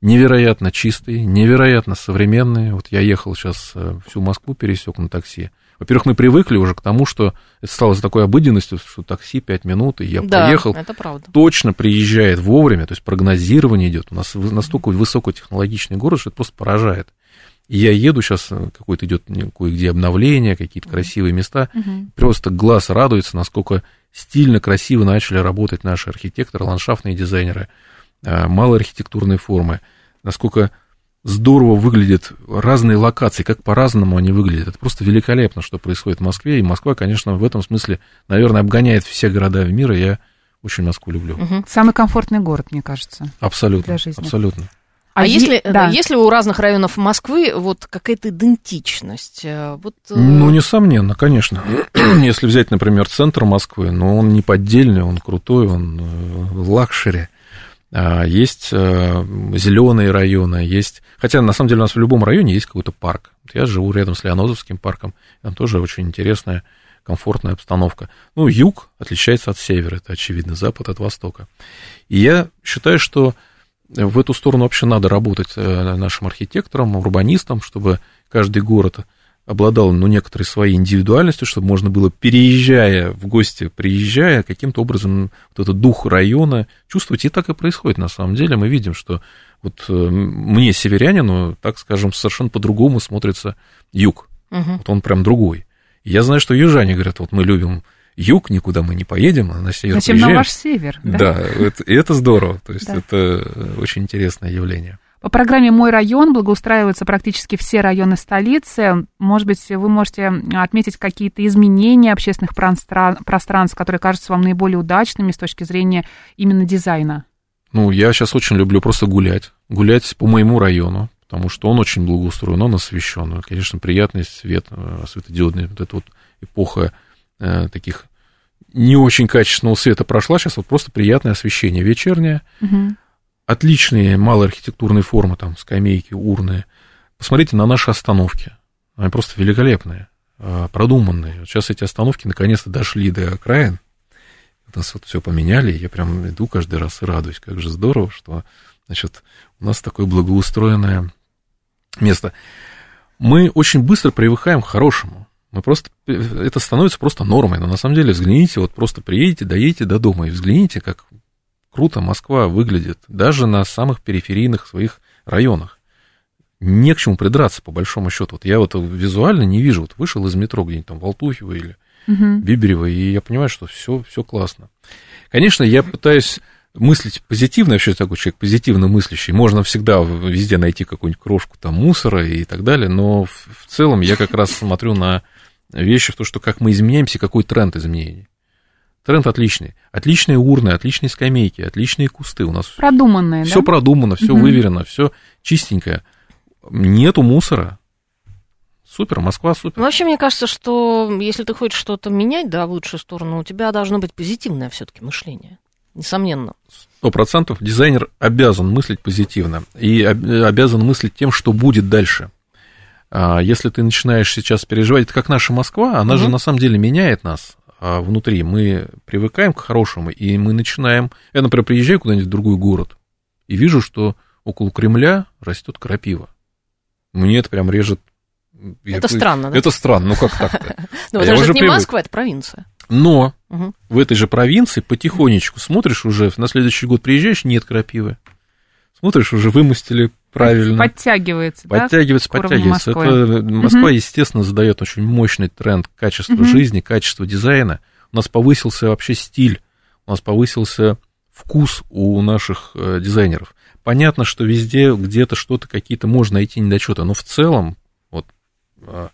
невероятно чистый, невероятно современный. Вот я ехал сейчас э, всю Москву, пересек на такси. Во-первых, мы привыкли уже к тому, что это стало такой обыденностью, что такси 5 минут, и я да, поехал. это правда. точно приезжает вовремя, то есть прогнозирование идет. У нас настолько высокотехнологичный город, что это просто поражает. И я еду сейчас, э, какое-то идет кое-где обновление, какие-то красивые места. Мгм. Просто глаз радуется, насколько стильно, красиво начали работать наши архитекторы, ландшафтные дизайнеры, э, малые архитектурные формы, насколько здорово выглядят разные локации, как по-разному они выглядят. Это просто великолепно, что происходит в Москве. И Москва, конечно, в этом смысле, наверное, обгоняет все города в мире. Я очень Москву люблю. Мгм. Самый комфортный город, мне кажется. Абсолютно. Для жизни. Абсолютно. А, е- если, да. если у разных районов Москвы вот какая-то идентичность? э, Вот, э, Ну, несомненно, конечно. Если взять, например, центр Москвы, ну, он не поддельный, он крутой, он э, luxury. А, Есть зеленые районы, есть... Хотя, на самом деле, у нас в любом районе есть какой-то парк. Я живу рядом с Лианозовским парком, там тоже очень интересная, комфортная обстановка. Ну, юг отличается от севера, это очевидно, запад от востока. И я считаю, что в эту сторону вообще надо работать э, нашим архитекторам, урбанистам, чтобы каждый город обладал, ну, некоторой своей индивидуальностью, чтобы можно было, переезжая в гости, приезжая, каким-то образом вот этот дух района чувствовать. И так и происходит на самом деле. Мы видим, что вот э, мне, северянину, так скажем, совершенно по-другому смотрится юг. мгм. Вот он прям другой. Я знаю, что южане говорят, вот мы любим юг, никуда мы не поедем, а на север Зачем приезжаем. ваш север? Да, это, и это здорово. То есть Да. это очень интересное явление. По программе «Мой район» благоустраиваются практически все районы столицы. Может быть, вы можете отметить какие-то изменения общественных простран- пространств, которые кажутся вам наиболее удачными с точки зрения именно дизайна. Ну, я сейчас очень люблю просто гулять. Гулять по моему району, потому что он очень благоустроен, он освещен. Конечно, приятный свет, э, светодиодный. Вот эта вот эпоха э, таких не очень качественного света прошла. Сейчас вот просто приятное освещение вечернее. Мгм. Отличные малые архитектурные формы, там, скамейки, урны. Посмотрите на наши остановки. Они просто великолепные, э, продуманные. Вот сейчас эти остановки наконец-то дошли до окраин. У нас вот все поменяли, я прям иду каждый раз и радуюсь. Как же здорово, что, значит, у нас такое благоустроенное место. Мы очень быстро привыкаем к хорошему. Мы просто, это становится просто нормой. Но на самом деле, взгляните, вот просто приедете, доедете до дома и взгляните, как круто Москва выглядит, даже на самых периферийных своих районах. Не к чему придраться, по большому счету. Вот я вот визуально не вижу, вот вышел из метро где-нибудь там в Алтуфьево или Мгм. Биберево, и я понимаю, что все, все классно. Конечно, я пытаюсь мыслить позитивно, вообще такой человек позитивно мыслящий. Можно всегда везде найти какую-нибудь крошку там мусора и так далее, но в, в целом я как раз смотрю на вещи, в то, что как мы изменяемся, какой тренд изменений. Тренд отличный. Отличные урны, отличные скамейки, отличные кусты. У нас Продуманные, все да? продумано, все Мгм. выверено, все чистенькое. Нету мусора. Супер, Москва супер. Ну, вообще, мне кажется, что если ты хочешь что-то менять, да, в лучшую сторону, у тебя должно быть позитивное все-таки мышление. Несомненно. Сто процентов дизайнер обязан мыслить позитивно и об- обязан мыслить тем, что будет дальше. А Если ты начинаешь сейчас переживать, это как наша Москва, она же Мгм. на самом деле меняет нас а, внутри. Мы привыкаем к хорошему, и мы начинаем... Я, например, приезжаю куда-нибудь в другой город и вижу, что около Кремля растет крапива. Мне это прям режет... Я Это странно, да? Это странно, ну как так-то? [laughs] Ну, я это же не. Москва, это провинция. Но угу. в этой же провинции потихонечку смотришь уже, на следующий год приезжаешь, нет крапивы. Смотришь, уже вымостили правильно. Подтягивается, Подтягивается, да, подтягивается. Это Москва, угу. естественно, задает очень мощный тренд качества угу. жизни, качества дизайна. У нас повысился вообще стиль, у нас повысился вкус у наших э, дизайнеров. Понятно, что везде где-то что-то, какие-то можно найти недочеты, но в целом, вот, э,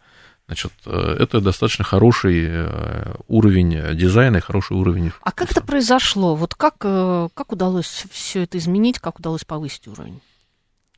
значит, э, это достаточно хороший э, уровень дизайна и хороший уровень. А как это произошло? Вот как, э, как удалось все это изменить, как удалось повысить уровень?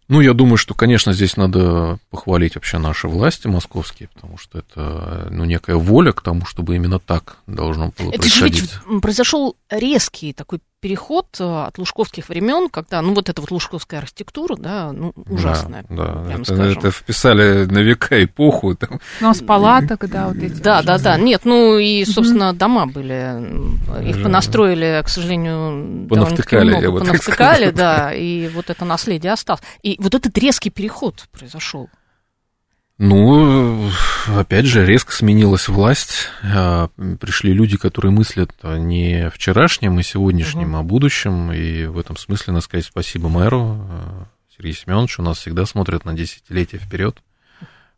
Ну, я думаю, что, конечно, здесь надо похвалить вообще наши власти московские, потому что это, ну, некая воля к тому, чтобы именно так должно было это происходить. Это же ведь произошел резкий такой переход э, от лужковских времен, когда, ну, вот эта вот лужковская архитектура, да, ну, ужасная. Да, да. Это, это вписали на века эпоху. Там. Ну, а с палаток, да, вот эти. Да, да, да. Нет, ну, и, собственно, угу. дома были. Их понастроили, к сожалению, понавтыкали, много, я бы понавтыкали, да, и вот это наследие осталось. И вот этот резкий переход произошел. Ну, опять же, резко сменилась власть. А, пришли люди, которые мыслят не вчерашнем и сегодняшнем, угу. а будущем. И в этом смысле надо сказать спасибо мэру а, Сергею Семеновичу. У нас всегда смотрят на десятилетия вперед.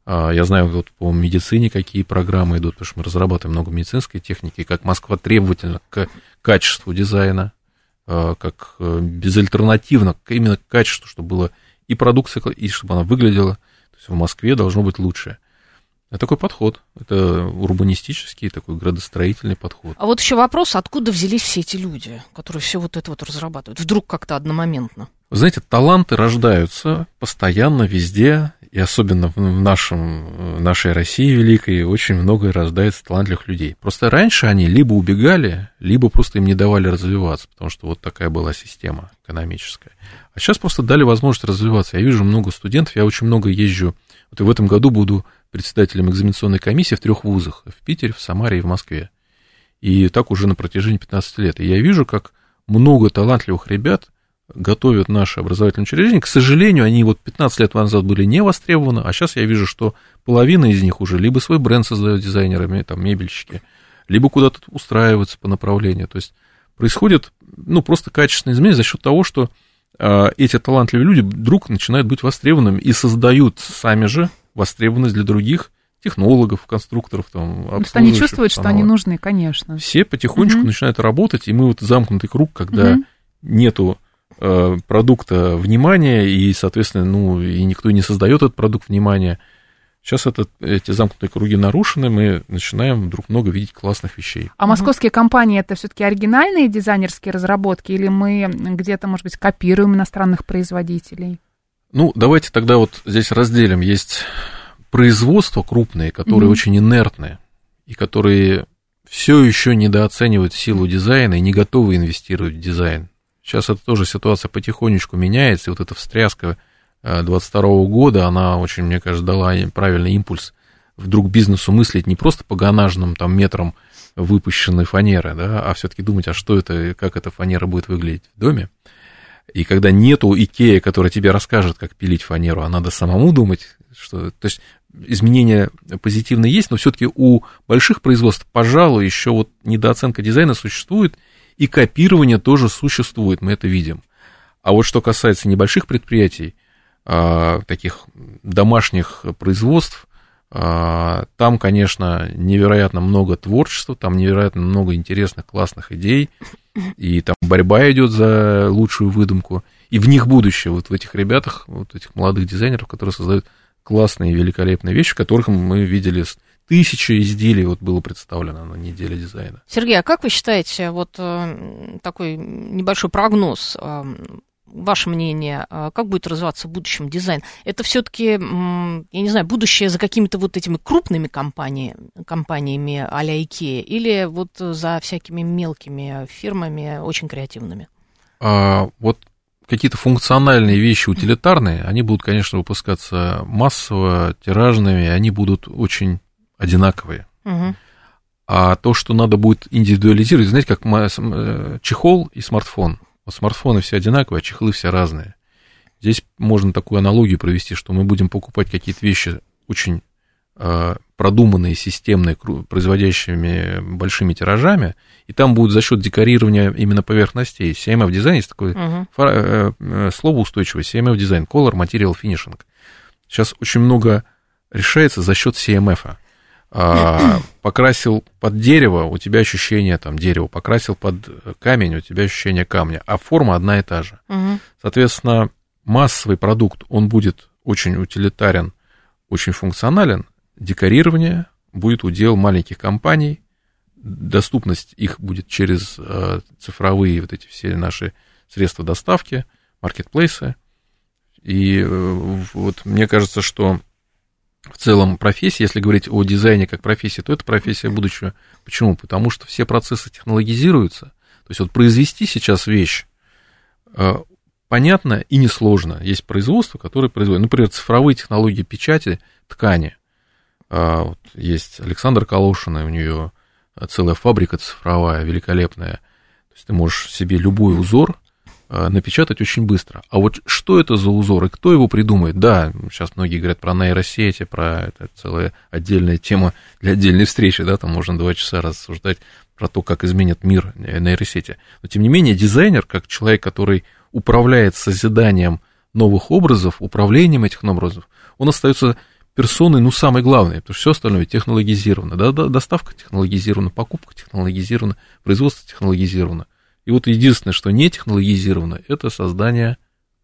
А, я знаю, вот по медицине какие программы идут, потому что мы разрабатываем много медицинской техники, как Москва требовательна к качеству дизайна, как э, безальтернативно именно к качеству, чтобы было и продукция, и чтобы она выглядела в Москве должно быть лучше. Это такой подход. Это урбанистический, такой градостроительный подход. А вот еще вопрос, откуда взялись все эти люди, которые все вот это вот разрабатывают? Вдруг как-то одномоментно? Вы знаете, таланты рождаются постоянно везде, и особенно в нашем, в нашей России великой очень много рождается талантливых людей. Просто раньше они либо убегали, либо просто им не давали развиваться, потому что вот такая была система экономическая. А сейчас просто дали возможность развиваться. Я вижу много студентов, я очень много езжу. Вот и в этом году буду председателем экзаменационной комиссии в трех вузах. В Питере, в Самаре и в Москве. И так уже на протяжении 15 лет. И я вижу, как много талантливых ребят готовят наши образовательные учреждения. К сожалению, они вот 15 лет назад были не востребованы, а сейчас я вижу, что половина из них уже либо свой бренд создают дизайнерами, там, мебельщики, либо куда-то устраиваются по направлению. То есть происходит, ну, просто качественное изменение за счет того, что а, эти талантливые люди вдруг начинают быть востребованными и создают сами же востребованность для других технологов, конструкторов, там, Потому что они чувствуют, что они нужны, конечно. Все потихонечку угу. начинают работать, и мы вот замкнутый круг, когда угу. нету продукта внимания, и, соответственно, ну, и никто не создает этот продукт внимания, Сейчас этот, эти замкнутые круги нарушены, мы начинаем вдруг много видеть классных вещей. А московские компании это все-таки оригинальные дизайнерские разработки, или мы где-то, может быть, копируем иностранных производителей? Ну, давайте тогда вот здесь разделим. Есть производства крупные, которые mm-hmm. очень инертные, и которые все еще недооценивают силу дизайна и не готовы инвестировать в дизайн. Сейчас это тоже ситуация потихонечку меняется, и вот эта встряска 2022 года, она очень, мне кажется, дала правильный импульс вдруг бизнесу мыслить не просто по ганажным там метрам выпущенной фанеры, да, а все-таки думать, а что это, как эта фанера будет выглядеть в доме. И когда нету Икея, которая тебе расскажет, как пилить фанеру, а надо самому думать, что... То есть изменения позитивные есть, но все-таки у больших производств, пожалуй, еще вот недооценка дизайна существует, и копирование тоже существует, мы это видим. А вот что касается небольших предприятий, а, таких домашних производств, а, там, конечно, невероятно много творчества, там невероятно много интересных, классных идей, и там борьба идет за лучшую выдумку, и в них будущее, вот в этих ребятах, вот этих молодых дизайнеров, которые создают классные, великолепные вещи, которых мы видели тысячи изделий вот было представлено на неделе дизайна. Сергей, а как вы считаете, вот э, такой небольшой прогноз, э, ваше мнение, а, как будет развиваться в будущем дизайн? Это все-таки, я не знаю, будущее за какими-то вот этими крупными компаниями, компаниями а-ля Ikea, или вот за всякими мелкими фирмами, очень креативными? А, вот какие-то функциональные вещи утилитарные, они будут, конечно, выпускаться массово, тиражными, они будут очень одинаковые. Угу. А то, что надо будет индивидуализировать, знаете, как э, чехол и смартфон. Вот смартфоны все одинаковые, а чехлы все разные. Здесь можно такую аналогию провести, что мы будем покупать какие-то вещи очень э, продуманные, системные, производящими большими тиражами, и там будет за счет декорирования именно поверхностей. CMF дизайн есть такое uh-huh. слово устойчивое, CMF дизайн, Color Material Finishing. Сейчас очень много решается за счет CMF. А, [coughs] покрасил под дерево, у тебя ощущение там дерева, покрасил под камень, у тебя ощущение камня, а форма одна и та же. Угу. Соответственно, массовый продукт, он будет очень утилитарен, очень функционален, декорирование будет удел маленьких компаний, доступность их будет через э, цифровые вот эти все наши средства доставки, маркетплейсы. И э, вот мне кажется, что в целом профессии, если говорить о дизайне как профессии, то это профессия будущего. Почему? Потому что все процессы технологизируются. То есть вот произвести сейчас вещь э, понятно и несложно. Есть производство, которое производит, например, цифровые технологии печати ткани. А, вот есть Александр Калошина, у нее целая фабрика цифровая, великолепная. То есть ты можешь себе любой узор напечатать очень быстро. А вот что это за узор и кто его придумает? Да, сейчас многие говорят про нейросети, про это целая отдельная тема для отдельной встречи, да, там можно два часа рассуждать про то, как изменит мир нейросети. Но, тем не менее, дизайнер, как человек, который управляет созиданием новых образов, управлением этих образов, он остается персоной, ну, самой главной, потому что все остальное технологизировано. Да, доставка технологизирована, покупка технологизирована, производство технологизировано. И вот единственное, что не технологизировано, это создание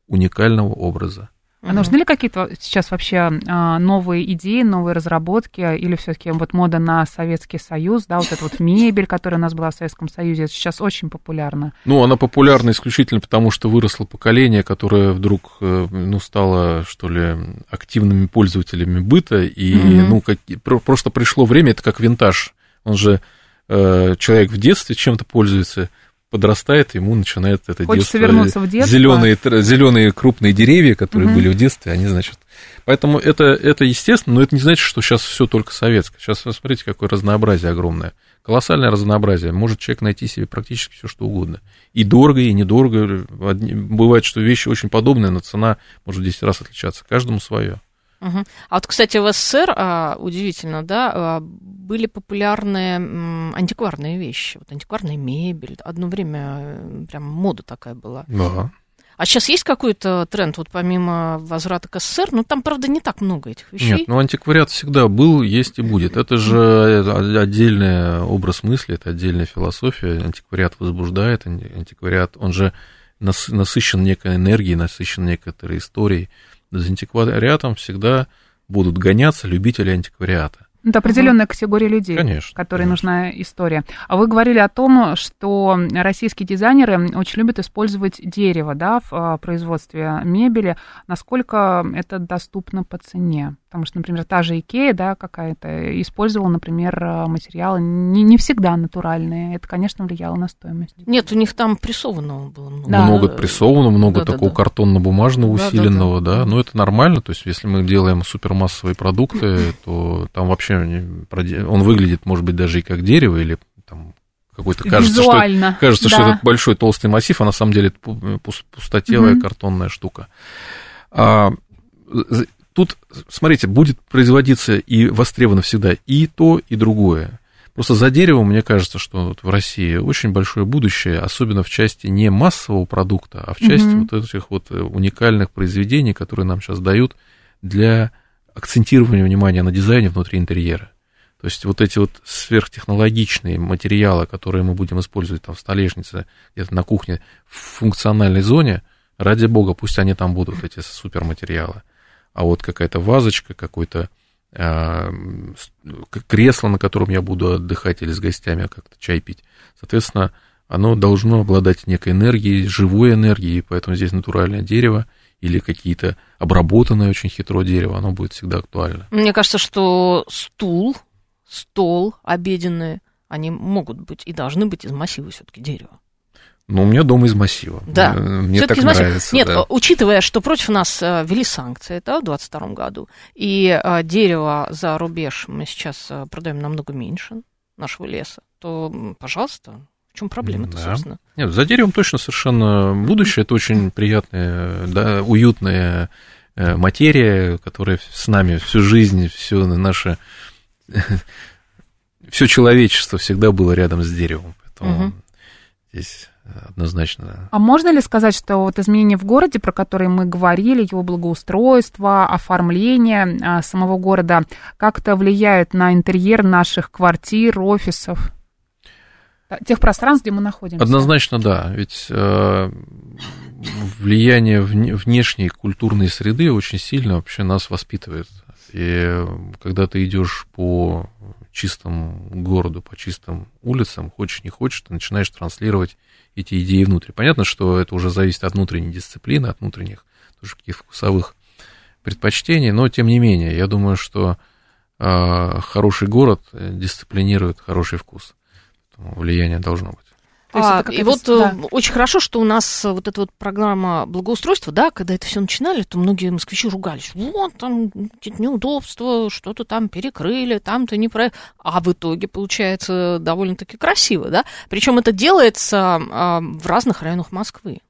уникального образа. А нужны ли какие-то сейчас вообще а, новые идеи, новые разработки, или все-таки вот мода на Советский Союз, да, вот эта вот мебель, которая у нас была в Советском Союзе, это сейчас очень популярна? Ну, она популярна исключительно потому, что выросло поколение, которое вдруг, э, ну, стало, что ли, активными пользователями быта, и, mm-hmm. ну, как, просто пришло время, это как винтаж, он же, э, человек в детстве чем-то пользуется, подрастает, ему начинает это Хочется детство. вернуться в детство. Зеленые, зеленые крупные деревья, которые угу. были в детстве, они, значит... Поэтому это, это естественно, но это не значит, что сейчас все только советское. Сейчас, смотрите, какое разнообразие огромное. Колоссальное разнообразие. Может человек найти себе практически все, что угодно. И дорого, и недорого. Бывает, что вещи очень подобные, но цена может в 10 раз отличаться. Каждому свое. Угу. А вот, кстати, в СССР, а, удивительно, да, а, были популярные м, антикварные вещи, вот антикварная мебель. Одно время э, прям мода такая была. Да. А сейчас есть какой-то тренд, вот помимо возврата к СССР? Ну, там, правда, не так много этих вещей. Нет, ну, антиквариат всегда был, есть и будет. Это же отдельный образ мысли, это отдельная философия. Антиквариат возбуждает, антиквариат, он же насыщен некой энергией, насыщен некоторой историей за антиквариатом всегда будут гоняться любители антиквариата. Это определенная категория людей, конечно, которой конечно. нужна история. А вы говорили о том, что российские дизайнеры очень любят использовать дерево да, в а, производстве мебели. Насколько это доступно по цене? Потому что, например, та же Икея, да, какая-то, использовала, например, материалы не, не всегда натуральные. Это, конечно, влияло на стоимость. Нет, у них там прессованного было много. Да. Много прессованного, много да, такого да, да. картонно-бумажного усиленного, да, да, да. Но это нормально. То есть, если мы делаем супермассовые продукты, [laughs] то там вообще он выглядит, может быть, даже и как дерево, или там какой-то кажется, Визуально, что, кажется, да. что это большой толстый массив, а на самом деле это пустотелая mm картонная штука. А, тут, смотрите, будет производиться и востребовано всегда и то, и другое. Просто за деревом, мне кажется, что вот в России очень большое будущее, особенно в части не массового продукта, а в части mm-hmm. вот этих вот уникальных произведений, которые нам сейчас дают для акцентирования внимания на дизайне внутри интерьера. То есть вот эти вот сверхтехнологичные материалы, которые мы будем использовать там в столешнице, где-то на кухне, в функциональной зоне, ради бога, пусть они там будут, эти суперматериалы а вот какая-то вазочка, какой-то э, кресло, на котором я буду отдыхать или с гостями как-то чай пить. Соответственно, оно должно обладать некой энергией, живой энергией, поэтому здесь натуральное дерево или какие-то обработанное очень хитро дерево, оно будет всегда актуально. Мне кажется, что стул, стол обеденный, они могут быть и должны быть из массива все-таки дерева. Ну, у меня дом из массива. Да. Мне так нравится. Нет, да. учитывая, что против нас э, ввели санкции да, в 2022 году, и э, дерево за рубеж мы сейчас э, продаем намного меньше нашего леса, то, пожалуйста, в чем проблема-то, да. собственно? Нет, за деревом точно совершенно будущее. Это очень приятное, да, уютное э, материя, которая с нами всю жизнь, все наше, [laughs] все человечество всегда было рядом с деревом. Поэтому угу. здесь однозначно. А можно ли сказать, что вот изменения в городе, про которые мы говорили, его благоустройство, оформление а, самого города, как-то влияют на интерьер наших квартир, офисов? Тех пространств, где мы находимся. Однозначно, да. Ведь э, влияние внешней культурной среды очень сильно вообще нас воспитывает. И когда ты идешь по чистому городу, по чистым улицам, хочешь не хочешь, ты начинаешь транслировать эти идеи внутрь. Понятно, что это уже зависит от внутренней дисциплины, от внутренних тоже каких-то вкусовых предпочтений, но тем не менее, я думаю, что э, хороший город дисциплинирует хороший вкус. Поэтому влияние должно быть. А, и вот да. Э, очень хорошо, что у нас вот эта вот программа благоустройства, да, когда это все начинали, то многие москвичи ругались. Вот там неудобства, что-то там перекрыли, там-то не про... А в итоге получается довольно-таки красиво, да? Причем это делается а, в разных районах Москвы.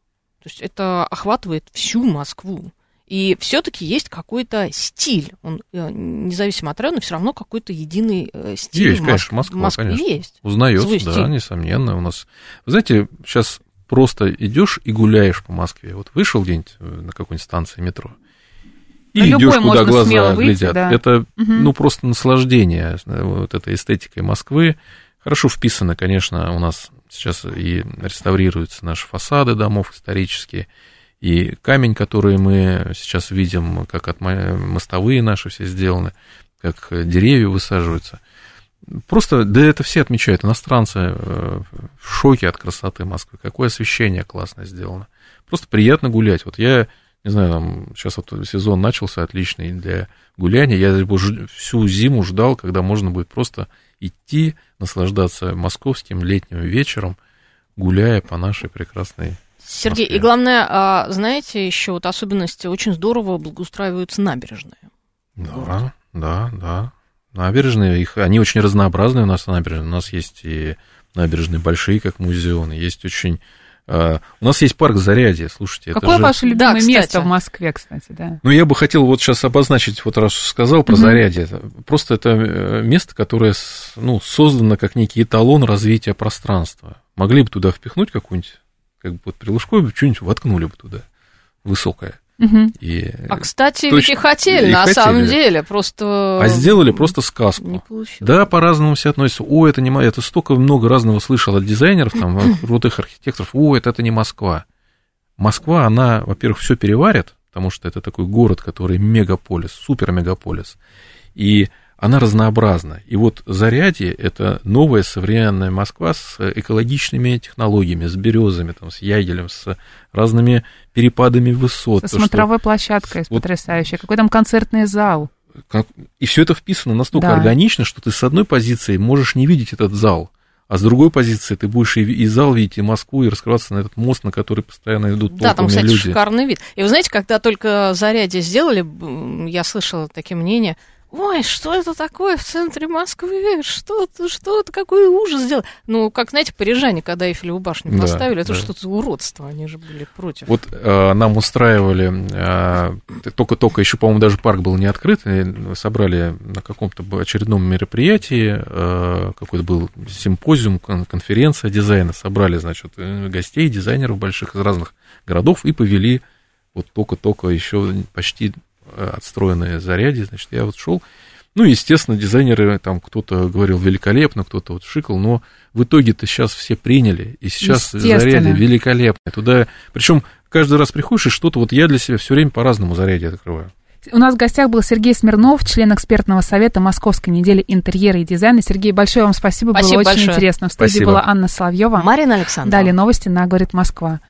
То есть это охватывает всю Москву. И все-таки есть какой-то стиль. Он э, независимо от района, все равно какой-то единый э, стиль. Есть, конечно, Москва, Москве конечно. есть. Узнается, да, стиль. несомненно. У нас, вы знаете, сейчас просто идешь и гуляешь по Москве. Вот вышел где-нибудь э, на какой-нибудь станции метро, и на идешь, куда глаза выйти, глядят. Да. Это, угу. ну, просто наслаждение вот этой эстетикой Москвы. Хорошо вписано, конечно, у нас сейчас и реставрируются наши фасады домов исторические, и камень, который мы сейчас видим, как от мостовые наши все сделаны, как деревья высаживаются. Просто, да это все отмечают, иностранцы э, в шоке от красоты Москвы, какое освещение классно сделано. Просто приятно гулять. Вот я, не знаю, там, сейчас вот сезон начался отличный для гуляния, я всю зиму ждал, когда можно будет просто идти, наслаждаться московским летним вечером, гуляя по нашей прекрасной Сергей, и главное, а, знаете, еще вот особенности очень здорово благоустраиваются набережные. Да, да, да. Набережные, их, они очень разнообразные у нас набережные. У нас есть и набережные большие, как музеоны, есть очень Uh, у нас есть парк Зарядье, слушайте. Какое же... ваше любимое да, место в Москве, кстати, да? Ну, я бы хотел вот сейчас обозначить, вот раз сказал про угу. Зарядье, просто это э, место, которое ну, создано как некий эталон развития пространства. Могли бы туда впихнуть какую-нибудь как бы вот при Лужкове что-нибудь воткнули бы туда высокое. Угу. И а, кстати, точно, ведь и хотели, и на хотели. самом деле, просто... А сделали просто сказку. Не получилось. Да, по-разному все относятся. О, это не это столько много разного слышал от дизайнеров, там, [laughs] крутых архитекторов. О, это, это не Москва. Москва, она, во-первых, все переварит, потому что это такой город, который мегаполис, супер-мегаполис. И она разнообразна. И вот Зарядье – это новая современная Москва с экологичными технологиями, с березами, там, с ягелем, с разными перепадами высот. Со смотровой что... площадкой вот... потрясающей. Какой там концертный зал. Как... И все это вписано настолько да. органично, что ты с одной позиции можешь не видеть этот зал, а с другой позиции ты будешь и, и зал видеть, и Москву, и раскрываться на этот мост, на который постоянно идут Да, там, кстати, люди. шикарный вид. И вы знаете, когда только Зарядье сделали, я слышала такие мнения – ой, что это такое в центре Москвы, что это, что это, какой ужас сделал. Ну, как, знаете, парижане, когда Эйфелеву башню да, поставили, это да. что-то уродство, они же были против. Вот э, нам устраивали, э, только-только еще, по-моему, даже парк был не открыт, собрали на каком-то очередном мероприятии, э, какой-то был симпозиум, конференция дизайна, собрали, значит, э, гостей, дизайнеров больших из разных городов и повели вот только-только еще почти отстроенные заряди, значит, я вот шел, ну, естественно, дизайнеры, там кто-то говорил великолепно, кто-то вот шикал, но в итоге-то сейчас все приняли, и сейчас заряди великолепные. Туда, причем каждый раз приходишь, и что-то вот я для себя все время по-разному заряде открываю. У нас в гостях был Сергей Смирнов, член экспертного совета Московской недели интерьера и дизайна. Сергей, большое вам спасибо, спасибо было большое. очень интересно. В студии спасибо. была Анна Соловьева. Марина Александровна. Далее новости на «Говорит Москва».